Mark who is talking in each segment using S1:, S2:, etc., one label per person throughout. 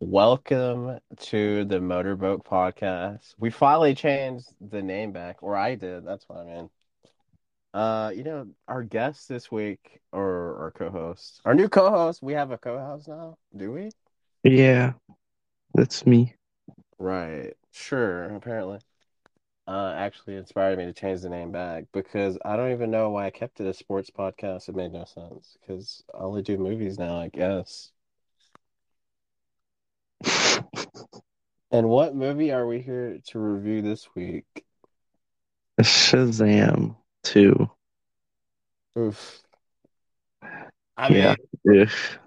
S1: Welcome to the Motorboat Podcast. We finally changed the name back, or I did. That's what I mean. Uh, you know, our guest this week, or our co-host, our new co-host. We have a co-host now, do we?
S2: Yeah, that's me.
S1: Right. Sure. Apparently. Uh, actually inspired me to change the name back because I don't even know why I kept it a sports podcast. It made no sense because I only do movies now, I guess. And what movie are we here to review this week?
S2: Shazam 2.
S1: Oof. I
S2: Yeah.
S1: mean,
S2: Ish.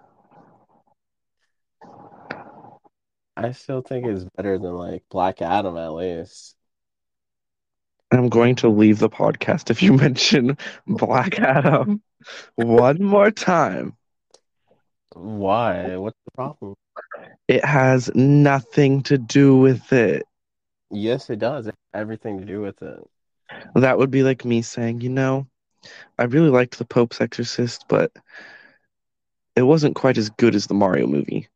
S1: I still think it's better than like Black Adam at least.
S2: I'm going to leave the podcast if you mention Black Adam one more time.
S1: Why? What's the problem?
S2: It has nothing to do with it.
S1: Yes, it does. It everything to do with it.
S2: That would be like me saying, you know, I really liked The Pope's Exorcist, but it wasn't quite as good as the Mario movie.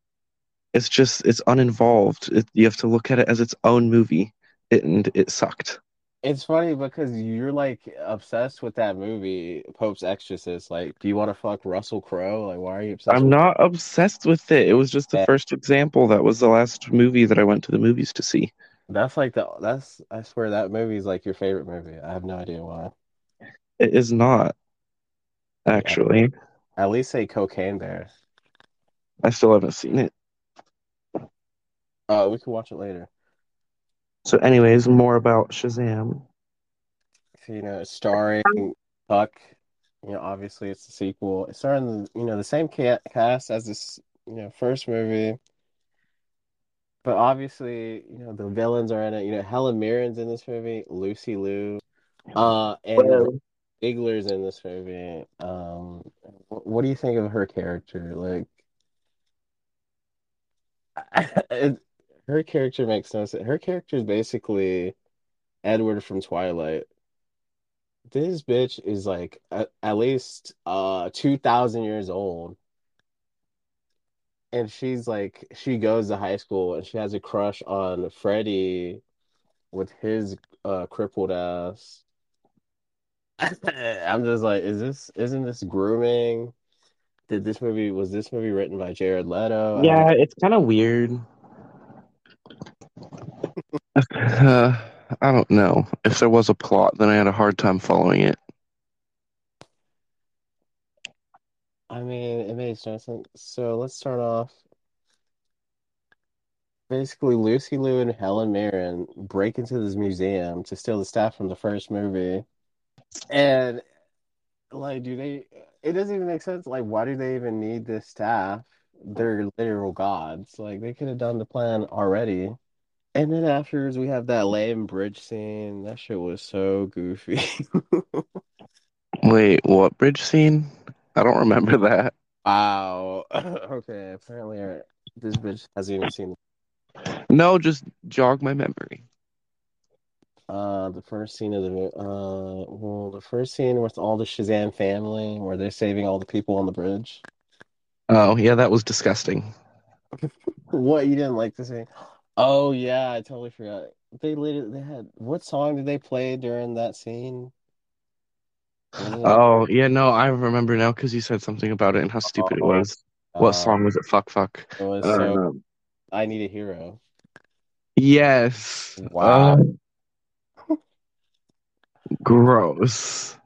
S2: It's just, it's uninvolved. It, you have to look at it as its own movie, it, and it sucked.
S1: It's funny because you're like obsessed with that movie, Pope's Exorcist. Like, do you want to fuck Russell Crowe? Like, why are you obsessed
S2: I'm
S1: with
S2: not obsessed with it. It was just the
S1: that?
S2: first example. That was the last movie that I went to the movies to see.
S1: That's like the that's I swear that movie is like your favorite movie. I have no idea why.
S2: It is not,
S1: Yeah,
S2: actually.
S1: at least say Cocaine Bear.
S2: I still haven't seen it.
S1: Oh, we can watch it later.
S2: So, anyways, more about Shazam.
S1: So, you know, starring Buck. You know, obviously it's a sequel. It's starring you know the same cast as this you know first movie, but obviously you know the villains are in it. You know, Helen Mirren's in this movie, Lucy Liu, uh, and Zegler's in this movie. Um, wh- what do you think of her character? Like, it, her character makes sense. Her character is basically Edward from Twilight. This bitch is like at, at least uh 2000 years old and she's like she goes to high school and she has a crush on Freddie with his uh crippled ass. I'm just like, is this isn't this grooming? Did this movie was this movie written by Jared Leto?
S2: Yeah, it's kind of weird. Uh, I don't know. If there was a plot, then I had a hard time following it.
S1: I mean it makes no sense. So let's start off. Basically, Lucy Liu and Helen Mirren break into this museum to steal the staff from the first movie. And like, do they? It doesn't even make sense. Like, why do they even need this staff? They're literal gods. Like, they could have done the plan already. And then afterwards, we have that lame bridge scene. That shit was so goofy.
S2: Wait, what bridge scene? I don't remember that.
S1: Wow. Okay, apparently uh, this bitch hasn't even seen
S2: No, just jog my memory.
S1: uh the first scene of the uh well the first scene with all the Shazam family where they're saving all the people on the bridge.
S2: Oh, yeah, that was disgusting.
S1: What you didn't like to see? Oh yeah, I totally forgot. They literally they had what song did they play during that scene?
S2: Oh, yeah, no, I remember now because you said something about it and how stupid it
S1: oh
S2: was. What
S1: uh
S2: song was it? Fuck, fuck.
S1: it was so
S2: Um,
S1: I Need a Hero.
S2: yes.
S1: Wow.
S2: Uh, gross.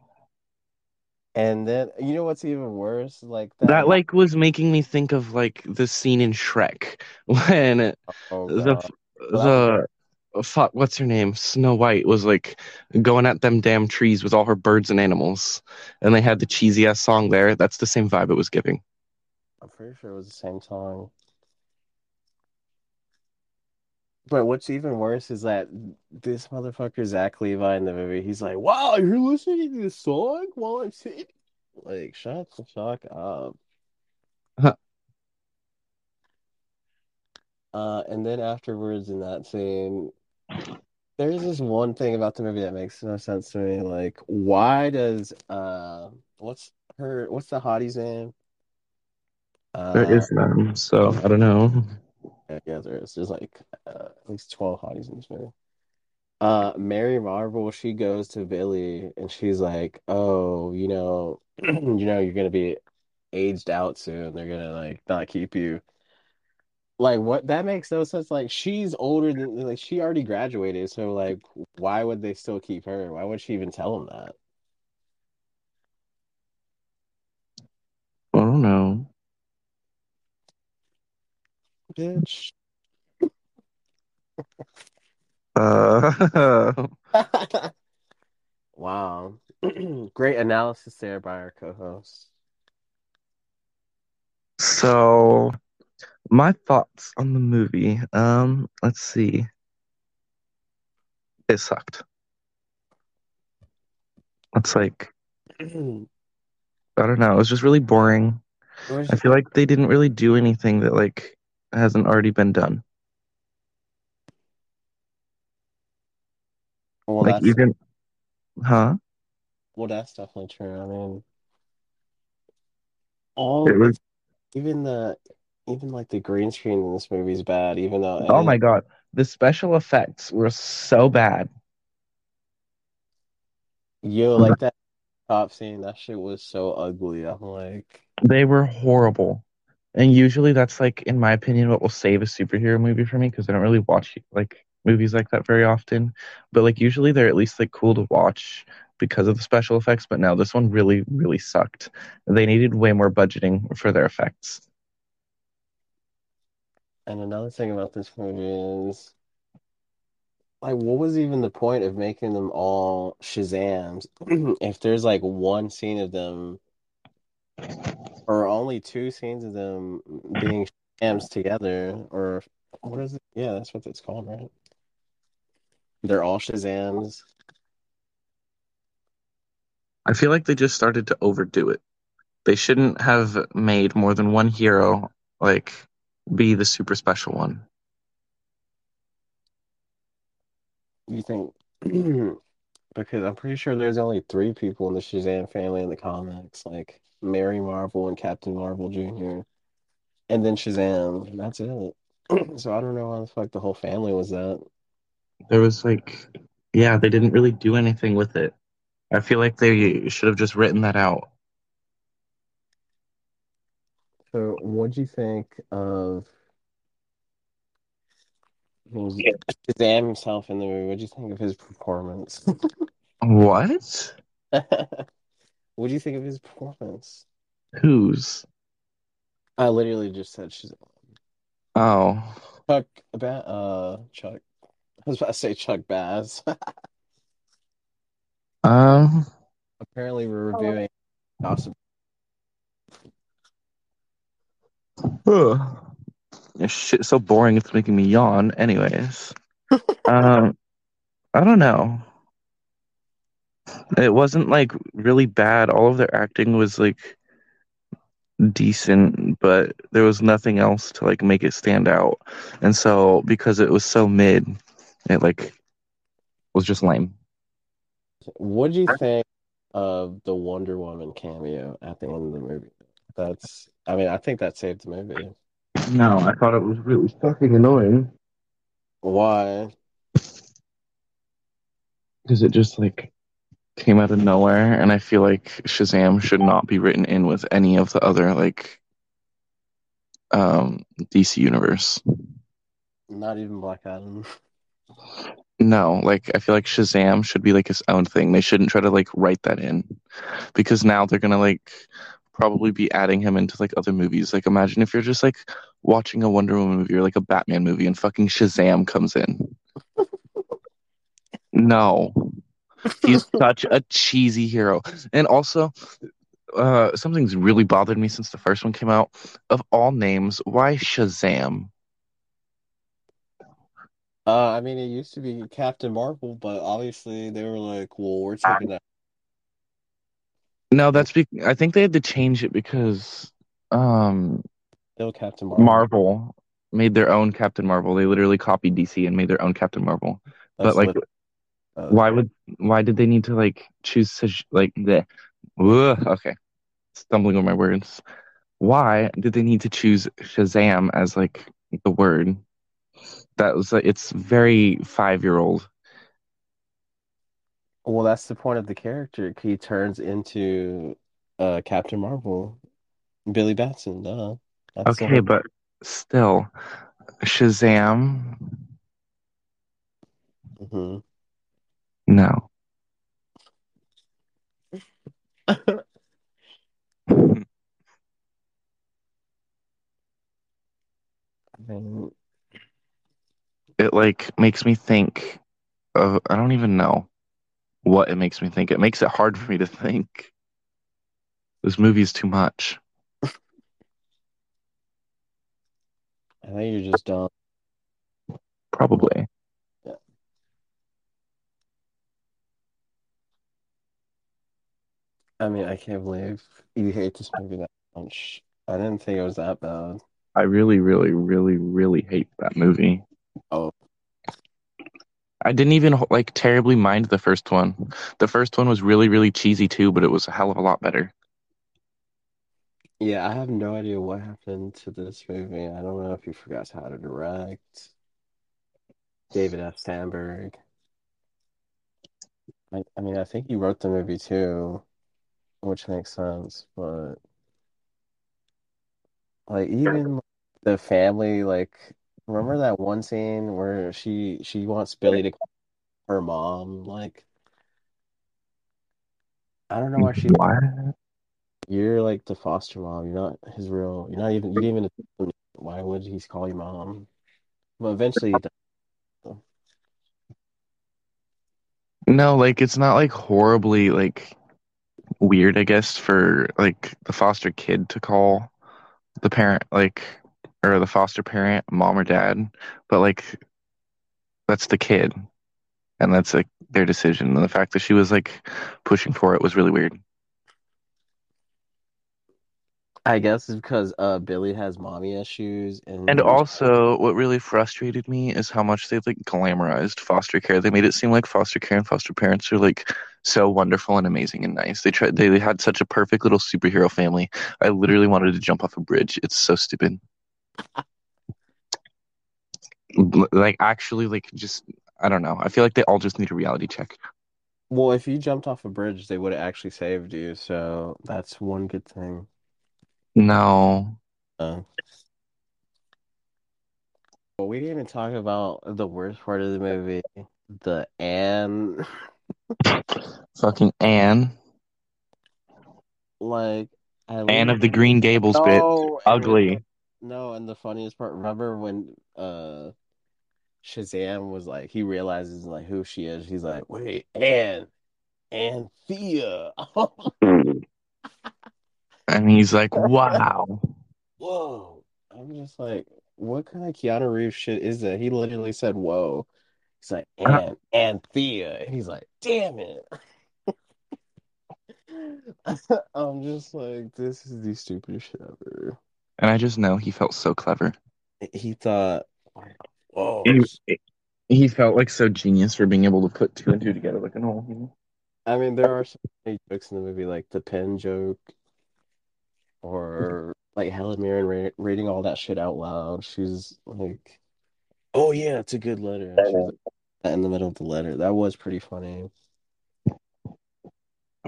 S1: And then you know what's even worse? Like that
S2: That like was making me think of like the scene in Shrek when
S1: oh, oh the
S2: the fuck what's her name Snow White was like going at them damn trees with all her birds and animals, and they had the cheesy ass song there. That's the same vibe it was giving.
S1: I'm pretty sure it was the same song. But what's even worse is that this motherfucker Zach Levi in the movie, he's like, "Wow, you're listening to this song while I'm singing." Like, shut the fuck up. Uh, and then afterwards in that scene, there's this one thing about the movie that makes no sense to me. Like, why does uh, what's her, what's the hottie's name?
S2: There
S1: Uh,
S2: is none, so I don't know.
S1: There is. just like uh, at least 12 hotties in this movie. Uh, Mary Marvel, she goes to Billy and she's like, "Oh, you know, you know, you're gonna be aged out soon. They're gonna like not keep you." Like what? That makes no sense. Like she's older than like she already graduated, so like why would they still keep her? Why would she even tell him that?
S2: I don't know.
S1: Bitch.
S2: Uh,
S1: Wow. Great analysis there by our co-host.
S2: so my thoughts on the movie. Um, let's see. It sucked. It's like I don't know. It was just really boring. I feel like they didn't really do anything that like hasn't already been done. Like
S1: that's
S2: even, huh?
S1: well, that's definitely true. I mean,
S2: It
S1: all
S2: was.
S1: even the even like the green screen in this movie is bad, even though it
S2: Oh my God, the special effects were so bad.
S1: yo like that top scene. That shit was so ugly. I'm like,
S2: They were horrible. And usually that's like, in my opinion, what will save a superhero movie for me because I don't really watch like movies like that very often. But like usually they're at least like cool to watch because of the special effects. But now this one really, really sucked. They needed way more budgeting for their effects.
S1: and another thing about this movie is like, what was even the point of making them all Shazams if there's like one scene of them or only two scenes of them being Shazams together, or what is it? Yeah, that's what it's called, right? They're all Shazams.
S2: I feel like they just started to overdo it. They shouldn't have made more than one hero like be the super special one.
S1: You think? Because I'm pretty sure there's only three people in the Shazam family in the comics, like Mary Marvel and Captain Marvel Jr. and then Shazam. That's it. So I don't know why the fuck the whole family was that.
S2: There was like, yeah, they didn't really do anything with it. I feel like they should have just written that out.
S1: So what'd you think of what was Shazam himself in the movie? What'd you think of his performance?
S2: What?
S1: What'd you think of his performance?
S2: Whose?
S1: I literally just said she's
S2: Oh,
S1: Chuck, ba- uh, Chuck. I was about to say Chuck Bass.
S2: um,
S1: Apparently, we're reviewing Gossip.
S2: ugh. This shit's so boring. It's making me yawn. Anyways, um, I don't know. It wasn't like really bad. All of their acting was like decent, but there was nothing else to like make it stand out. And so because it was so mid, it like was just lame.
S1: What do you think of the Wonder Woman cameo at the end of the movie? That's, I mean, I think that saved the movie.
S2: No, I thought it was really fucking annoying
S1: Why?
S2: because it just like came out of nowhere, and I feel like Shazam should not be written in with any of the other like um DC universe.
S1: Not even Black Adam.
S2: No, like I feel like Shazam should be like his own thing. They shouldn't try to like write that in because now they're gonna like probably be adding him into like other movies. Like imagine if you're just like watching a Wonder Woman movie or like a Batman movie and fucking Shazam comes in. No. He's such a cheesy hero. And also uh something's really bothered me since the first one came out. Of all names, why Shazam?
S1: Uh, I mean, it used to be Captain Marvel, but obviously they were like, well, we're taking that.
S2: No, that's be- I think they had to change it because um
S1: Still Captain Marvel.
S2: Marvel made their own Captain Marvel. They literally copied DC and made their own Captain Marvel.
S1: That's
S2: but like,
S1: lit- uh,
S2: why would why did they need to like choose such like the okay, stumbling over my words. Why did they need to choose Shazam as like the word. That was like it's very five year old.
S1: Well, that's the point of the character. He turns into uh Captain Marvel, Billy Batson. Duh. That's
S2: Okay, but still, Shazam.
S1: Mhm.
S2: No. It like makes me think of I don't even know what it makes me think. It makes it hard for me to think. This movie is too much.
S1: I think you're just dumb.
S2: Probably.
S1: I mean, I can't believe you hate this movie that much. I didn't think it was that bad.
S2: I really, really, really, really hate that movie.
S1: Oh,
S2: I didn't even like terribly mind the first one. The first one was really, really cheesy too, but it was a hell of a lot better.
S1: yeah, I have no idea what happened to this movie. I don't know if he forgot how to direct. David F. Sandberg. I, I mean, I think he wrote the movie too, which makes sense, but like even the family, like remember that one scene where she she wants Billy to call her mom? Like, I don't know why she
S2: What?
S1: You're like the foster mom. You're not his real. You're not even. You didn't even. Why would he call you mom? Well, eventually he does.
S2: No, like it's not like horribly like weird, I guess, for like the foster kid to call the parent like or the foster parent mom or dad, but like that's the kid and that's like their decision. And the fact that she was like pushing for it was really weird.
S1: I guess it's because uh Billy has mommy issues
S2: And
S1: and
S2: also, what really frustrated me is how much they like glamorized foster care. They made it seem like foster care and foster parents are like so wonderful and amazing and nice. They tried. They, they had such a perfect little superhero family. I literally wanted to jump off a bridge. It's so stupid. Like actually, like just I don't know. I feel like they all just need a reality check.
S1: well, if you jumped off a bridge, they would have actually saved you. So that's one good thing.
S2: No,
S1: Uh, but we didn't even talk about the worst part of the movie, the Anne.
S2: fucking Anne,
S1: Like, at
S2: Anne
S1: least
S2: of the Green Gables bit,
S1: no, and
S2: ugly.
S1: no, and the funniest part. Remember when uh Shazam was like, he realizes like who she is. He's like, wait, Anne, Anthea.
S2: And he's like, wow.
S1: Whoa. I'm just like, what kind of Keanu Reeves shit is that? He literally said, whoa. He's like, Ann, Anthea. And he's like, damn it. I'm just like, this is the stupidest shit ever.
S2: And I just know he felt so clever.
S1: He thought, oh. whoa.
S2: He, he felt like so genius for being able to put two and two together like an. You know?
S1: I mean, there are so many jokes in the movie, like the pen joke, or like Helen Mirren re reading all that shit out loud. She's like, "Oh yeah, it's a good letter." And like, in the middle of the letter. That was pretty funny.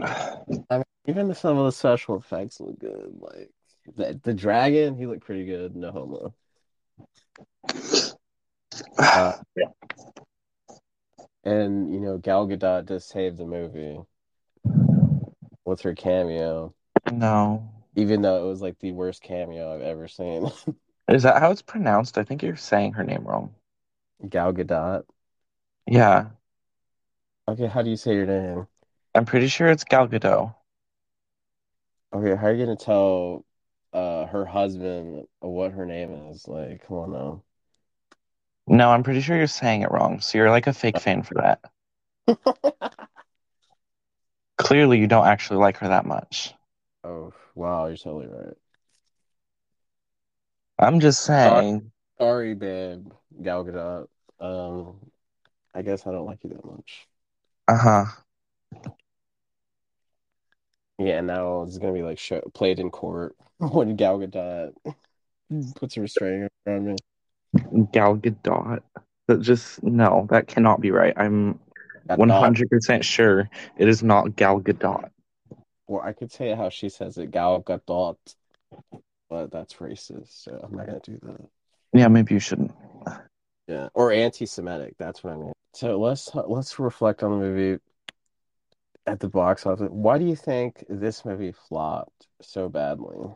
S1: I mean, even some of the special effects look good. Like the the dragon, he looked pretty good. No homo. Uh, and you know, Gal Gadot does save the movie with her cameo,
S2: no.
S1: even though it was like the worst cameo I've ever seen.
S2: Is that how it's pronounced? I think you're saying her name wrong.
S1: Gal Gadot.
S2: Yeah,
S1: Okay, how do you say your name?
S2: I'm pretty sure it's Gal Gadot.
S1: Okay, how are you gonna tell uh her husband what her name is? Like, come on now.
S2: No, I'm pretty sure you're saying it wrong. So you're like a fake fan for that. Clearly, you don't actually like her that much.
S1: Oh, wow, you're totally right.
S2: I'm just saying.
S1: Sorry, babe, Gal Gadot. Um, I guess I don't like you that much.
S2: Uh huh.
S1: Yeah, now it's gonna be like show, played in court when Gal Gadot puts a restraining order on me.
S2: Gal Gadot. That just no, that cannot be right. I'm one hundred percent sure it is not Gal Gadot.
S1: Or I could say how she says it, Gal Gadot, but that's racist, so I'm not gonna do that.
S2: Yeah, maybe you shouldn't.
S1: Yeah, or anti-Semitic. That's what I mean. So let's let's reflect on the movie at the box office. Why do you think this movie flopped so badly?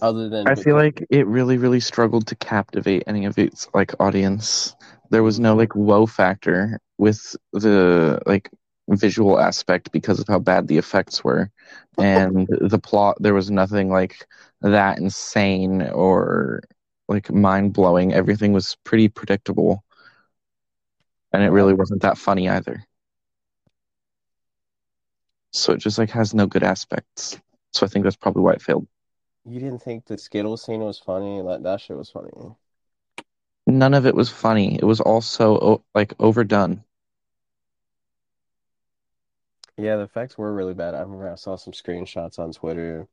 S1: Other than
S2: I feel like it really, really struggled to captivate any of its like audience. There was no like wow factor with the like visual aspect because of how bad the effects were, and the plot. There was nothing like that insane or like mind blowing. Everything was pretty predictable, and it really wasn't that funny either. So it just like has no good aspects. So I think that's probably why it failed.
S1: you didn't think the Skittles scene was funny. Like that shit was funny.
S2: None of it was funny. It was also o- like overdone.
S1: Yeah, the effects were really bad. I remember I saw some screenshots on Twitter,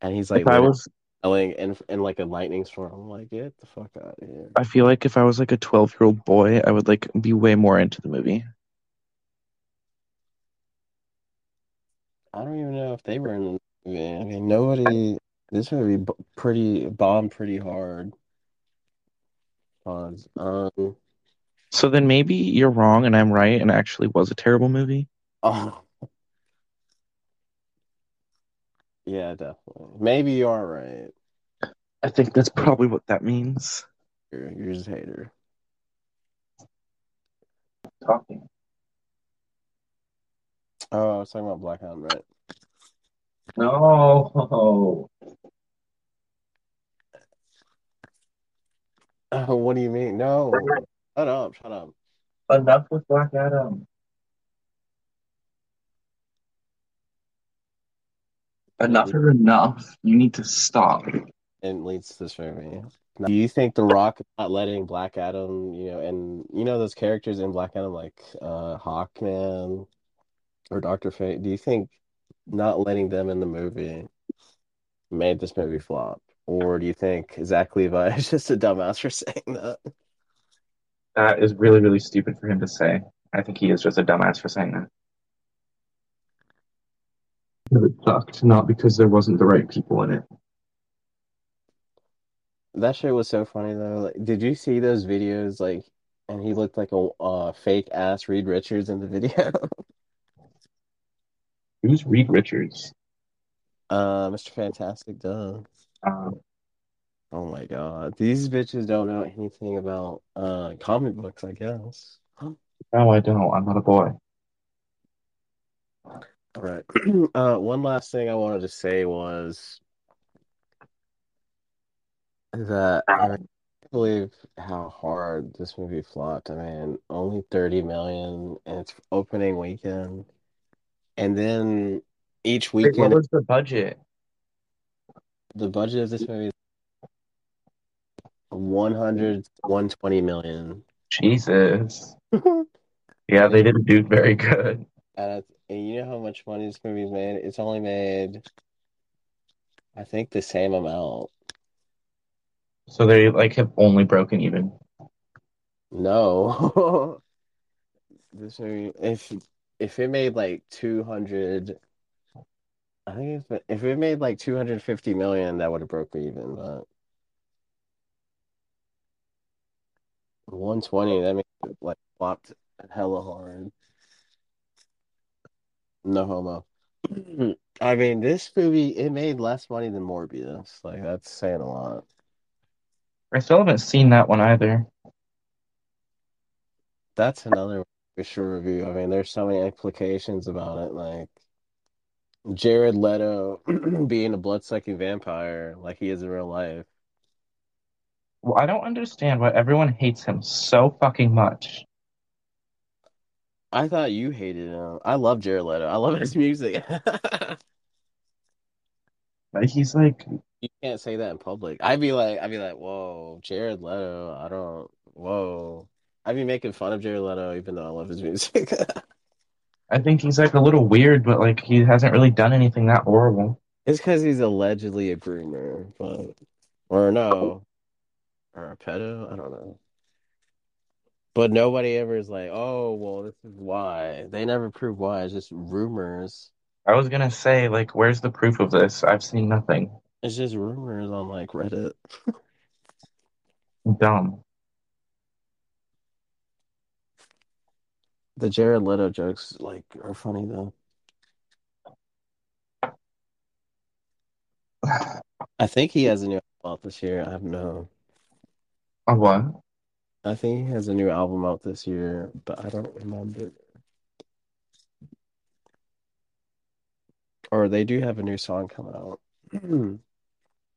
S1: and he's like
S2: If I was,
S1: yelling in in like a lightning storm. I'm like, get the fuck out of here.
S2: I feel like if I was like a twelve year old boy, I would like be way more into the movie.
S1: I don't even know if they were in the movie. I mean, nobody. This movie b pretty bombed pretty hard. Pause. Um.
S2: So then maybe you're wrong and I'm right, and actually was a terrible movie.
S1: Oh. Yeah, definitely. Maybe you are right.
S2: I think that's probably what that means.
S1: You're, you're just a hater.
S2: Talking.
S1: Oh, I was talking about Black Adam, right?
S2: No.
S1: Oh, what do you mean? No. Shut up. Shut up.
S2: Enough with Black Adam. Enough is enough. You need to stop.
S1: And leads to this movie. Do you think The Rock not letting Black Adam, you know, and you know those characters in Black Adam like uh Hawkman or Doctor Fate, do you think not letting them in the movie made this movie flop? Or do you think Zach Levi is just a dumbass for saying that?
S2: That is really, really stupid for him to say. I think he is just a dumbass for saying that. It sucked, not because there wasn't the right people in it.
S1: That shit was so funny though. Like, did you see those videos? Like, and he looked like a uh, fake ass Reed Richards in the video.
S2: Who's Reed Richards?
S1: uh, Mr. Fantastic, duh.
S2: Um,
S1: Oh my God, these bitches don't know anything about uh comic books, I guess.
S2: no, I don't. I'm not a boy.
S1: All right. Uh, one last thing I wanted to say was that I can't believe how hard this movie flopped. I mean, only 30 million in its opening weekend. And then each
S2: Wait, what was the budget?
S1: the budget of this movie is 100, 120 million.
S2: Jesus. Yeah, they didn't do very good.
S1: And, it's- and you know how much money this movie's made? It's only made, I think, the same amount.
S2: So they like have only broken even.
S1: No. This movie, if if it made like 200, I think if, if it made like 250 million, that would have broke even, but 120, that means it like flopped hella hard. No homo. Mm-hmm. I mean, this movie, it made less money than Morbius. Like, that's saying a lot.
S2: I still haven't seen that one either.
S1: That's another official review. I mean, there's so many implications about it. Like, Jared Leto being a blood-sucking vampire like he is in real life.
S2: Well, I don't understand why everyone hates him so fucking much.
S1: I thought you hated him. I love Jared Leto. I love his music.
S2: Like he's like
S1: You can't say that in public. I'd be like, I'd be like, whoa, Jared Leto. I don't, whoa. I'd be making fun of Jared Leto even though I love his music.
S2: I think he's like a little weird, but like he hasn't really done anything that horrible.
S1: It's because he's allegedly a groomer, but or no, or a pedo. I don't know. But nobody ever is like, oh, well, this is why. They never prove why. It's just rumors.
S2: I was gonna say, like, where's the proof of this? I've seen nothing.
S1: It's just rumors on like Reddit.
S2: Dumb.
S1: The Jared Leto jokes like are funny though. I think he has a new album out this year. I have no.
S2: A what?
S1: I think he has a new album out this year, but I don't remember. Or they do have a new song coming out.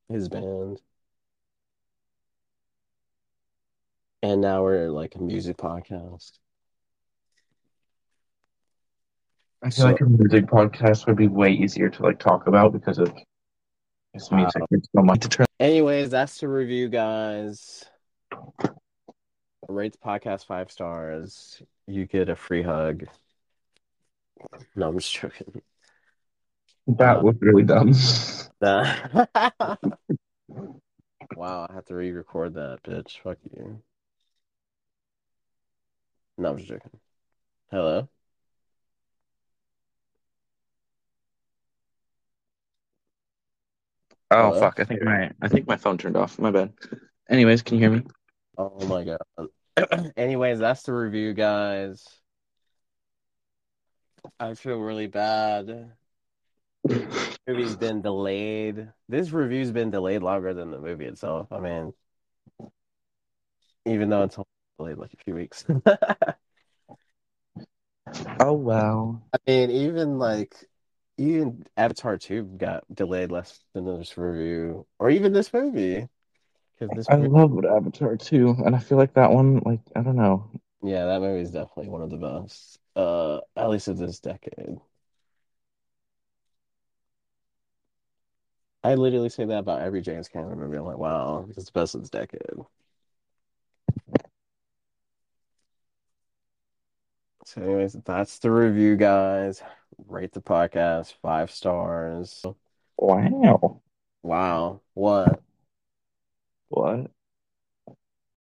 S1: His band. And now we're like a music podcast.
S2: I feel like a music podcast would be way easier to like talk about because of
S1: Wow.
S2: It's so much.
S1: Anyways, that's the review, guys. Rate the podcast five stars. You get a free hug. No, I'm just joking.
S2: That
S1: Uh,
S2: was really dumb.
S1: Nah. Wow, I have to re-record that, bitch. Fuck you. No, I'm just joking. Hello?
S2: Oh
S1: Hello?
S2: fuck! I think my I think my phone turned off. My bad. Anyways, can you hear me?
S1: Oh my God. Anyways, that's the review, guys. I feel really bad. Movie's been delayed. This review's been delayed longer than the movie itself. I mean, even though it's only delayed like a few weeks.
S2: Oh well.
S1: I mean, even like even Avatar 2 got delayed less than this review, or even this movie. Because this
S2: I
S1: movie,
S2: loved Avatar too, and I feel like that one, like I don't know.
S1: yeah, that movie is definitely one of the best. Uh, at least of this decade. I literally say that about every James Cameron movie. I'm like, wow, it's the best of this decade. So, anyways, that's the review, guys. Rate the podcast five stars.
S2: Wow.
S1: Wow, what?
S2: What?